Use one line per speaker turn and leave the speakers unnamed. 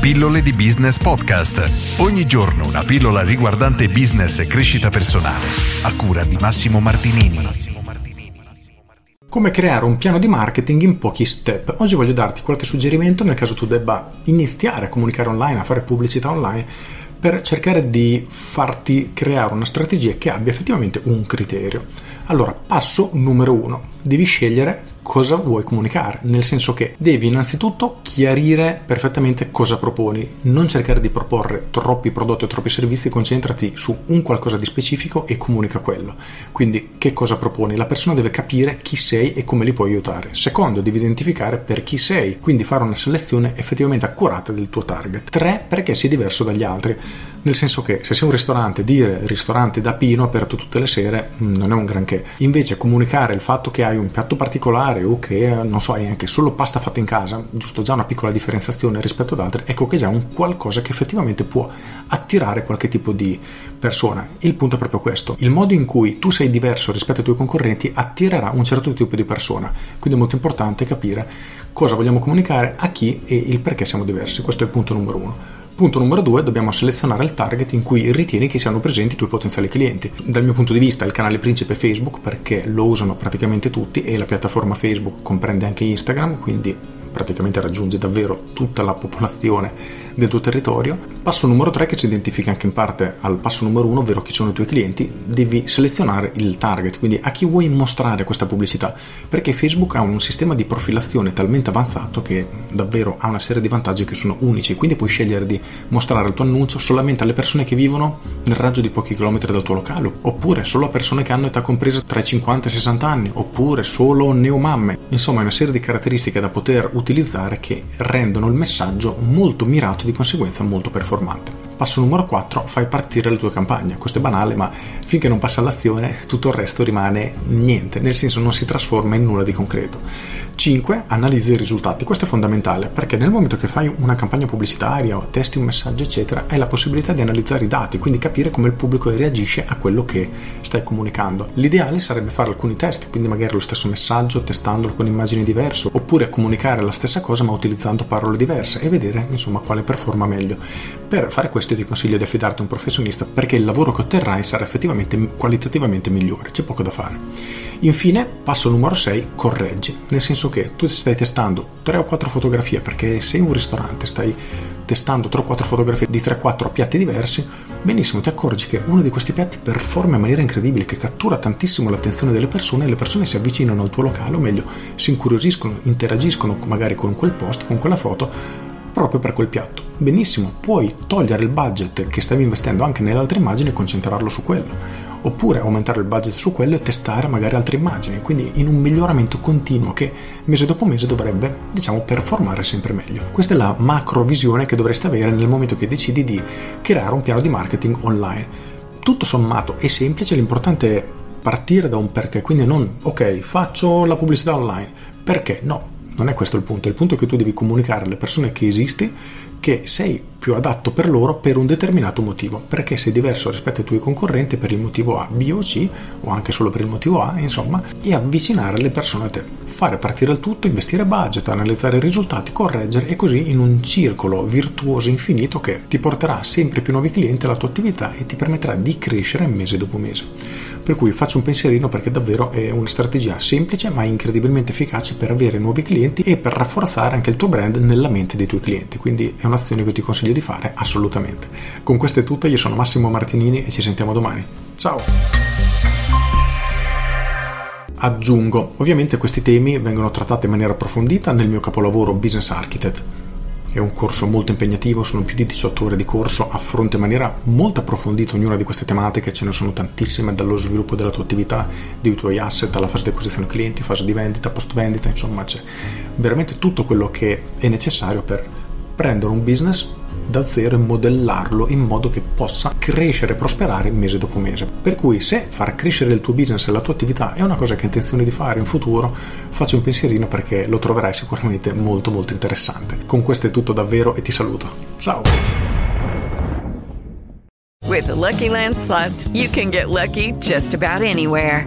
Pillole di Business Podcast. Ogni giorno una pillola riguardante business e crescita personale. A cura di Massimo Martinini.
Come creare un piano di marketing in pochi step. Oggi voglio darti qualche suggerimento nel caso tu debba iniziare a comunicare online, a fare pubblicità online, per cercare di farti creare una strategia che abbia effettivamente un criterio. Allora, passo numero uno, devi scegliere cosa vuoi comunicare, nel senso che devi innanzitutto chiarire perfettamente cosa proponi, non cercare di proporre troppi prodotti o troppi servizi, concentrati su un qualcosa di specifico e comunica quello. Quindi che cosa proponi? La persona deve capire chi sei e come li puoi aiutare. Secondo, devi identificare per chi sei, quindi fare una selezione effettivamente accurata del tuo target. Tre, perché sei diverso dagli altri, nel senso che se sei un ristorante, dire ristorante da Pino aperto tutte le sere mm, non è un granché. Invece comunicare il fatto che hai un piatto particolare o che non so hai anche solo pasta fatta in casa, giusto già una piccola differenziazione rispetto ad altre, ecco che già è un qualcosa che effettivamente può attirare qualche tipo di persona. Il punto è proprio questo, il modo in cui tu sei diverso rispetto ai tuoi concorrenti attirerà un certo tipo di persona, quindi è molto importante capire cosa vogliamo comunicare a chi e il perché siamo diversi, questo è il punto numero uno. Punto numero due, dobbiamo selezionare il target in cui ritieni che siano presenti i tuoi potenziali clienti. Dal mio punto di vista il canale principe è Facebook perché lo usano praticamente tutti e la piattaforma Facebook comprende anche Instagram, quindi praticamente raggiunge davvero tutta la popolazione del tuo territorio. Passo numero 3 che ci identifica anche in parte al passo numero 1, ovvero chi sono i tuoi clienti, devi selezionare il target, quindi a chi vuoi mostrare questa pubblicità, perché Facebook ha un sistema di profilazione talmente avanzato che davvero ha una serie di vantaggi che sono unici, quindi puoi scegliere di mostrare il tuo annuncio solamente alle persone che vivono nel raggio di pochi chilometri dal tuo locale, oppure solo a persone che hanno età compresa tra i 50 e i 60 anni, oppure solo neomamme. Insomma, è una serie di caratteristiche da poter utilizzare che rendono il messaggio molto mirato, di conseguenza molto performante. Passo numero 4, fai partire le tue campagne. Questo è banale, ma finché non passa all'azione tutto il resto rimane niente, nel senso non si trasforma in nulla di concreto. 5. Analizza i risultati. Questo è fondamentale perché nel momento che fai una campagna pubblicitaria o testi un messaggio, eccetera, hai la possibilità di analizzare i dati, quindi capire come il pubblico reagisce a quello che stai comunicando. L'ideale sarebbe fare alcuni test, quindi magari lo stesso messaggio testandolo con immagini diverse, oppure comunicare la stessa cosa ma utilizzando parole diverse e vedere insomma quale performa meglio. Per fare questo ti consiglio di affidarti a un professionista perché il lavoro che otterrai sarà effettivamente qualitativamente migliore, c'è poco da fare. Infine, passo numero 6, correggi, nel senso che tu stai testando 3 o 4 fotografie perché sei un ristorante, stai testando 3 o 4 fotografie di 3 o 4 piatti diversi, benissimo, ti accorgi che uno di questi piatti performa in maniera incredibile, che cattura tantissimo l'attenzione delle persone e le persone si avvicinano al tuo locale, o meglio, si incuriosiscono, interagiscono magari con quel post, con quella foto proprio per quel piatto. Benissimo, puoi togliere il budget che stavi investendo anche nelle altre immagini e concentrarlo su quello. Oppure aumentare il budget su quello e testare magari altre immagini, quindi in un miglioramento continuo che mese dopo mese dovrebbe, diciamo, performare sempre meglio. Questa è la macro visione che dovresti avere nel momento che decidi di creare un piano di marketing online. Tutto sommato è semplice, l'importante è partire da un perché, quindi non ok, faccio la pubblicità online. Perché? No, non è questo il punto, il punto è che tu devi comunicare alle persone che esisti che sei più adatto per loro per un determinato motivo, perché sei diverso rispetto ai tuoi concorrenti per il motivo A, B o C, o anche solo per il motivo A, insomma, e avvicinare le persone a te. Fare partire il tutto, investire budget, analizzare i risultati, correggere e così in un circolo virtuoso infinito che ti porterà sempre più nuovi clienti alla tua attività e ti permetterà di crescere mese dopo mese. Per cui faccio un pensierino perché davvero è una strategia semplice ma incredibilmente efficace per avere nuovi clienti e per rafforzare anche il tuo brand nella mente dei tuoi clienti. Quindi è un'azione che ti consiglio di fare assolutamente. Con questo è tutto, io sono Massimo Martinini e ci sentiamo domani. Ciao! Aggiungo, ovviamente questi temi vengono trattati in maniera approfondita nel mio capolavoro Business Architect è un corso molto impegnativo, sono più di 18 ore di corso, affronta in maniera molto approfondita ognuna di queste tematiche, ce ne sono tantissime, dallo sviluppo della tua attività, dei tuoi asset, alla fase di acquisizione clienti, fase di vendita, post vendita, insomma c'è veramente tutto quello che è necessario per prendere un business da zero e modellarlo in modo che possa crescere e prosperare mese dopo mese. Per cui se far crescere il tuo business e la tua attività è una cosa che hai intenzione di fare in futuro, faccio un pensierino perché lo troverai sicuramente molto molto interessante. Con questo è tutto davvero e ti saluto. Ciao!
With the Lucky Land slots, you can get lucky just about anywhere.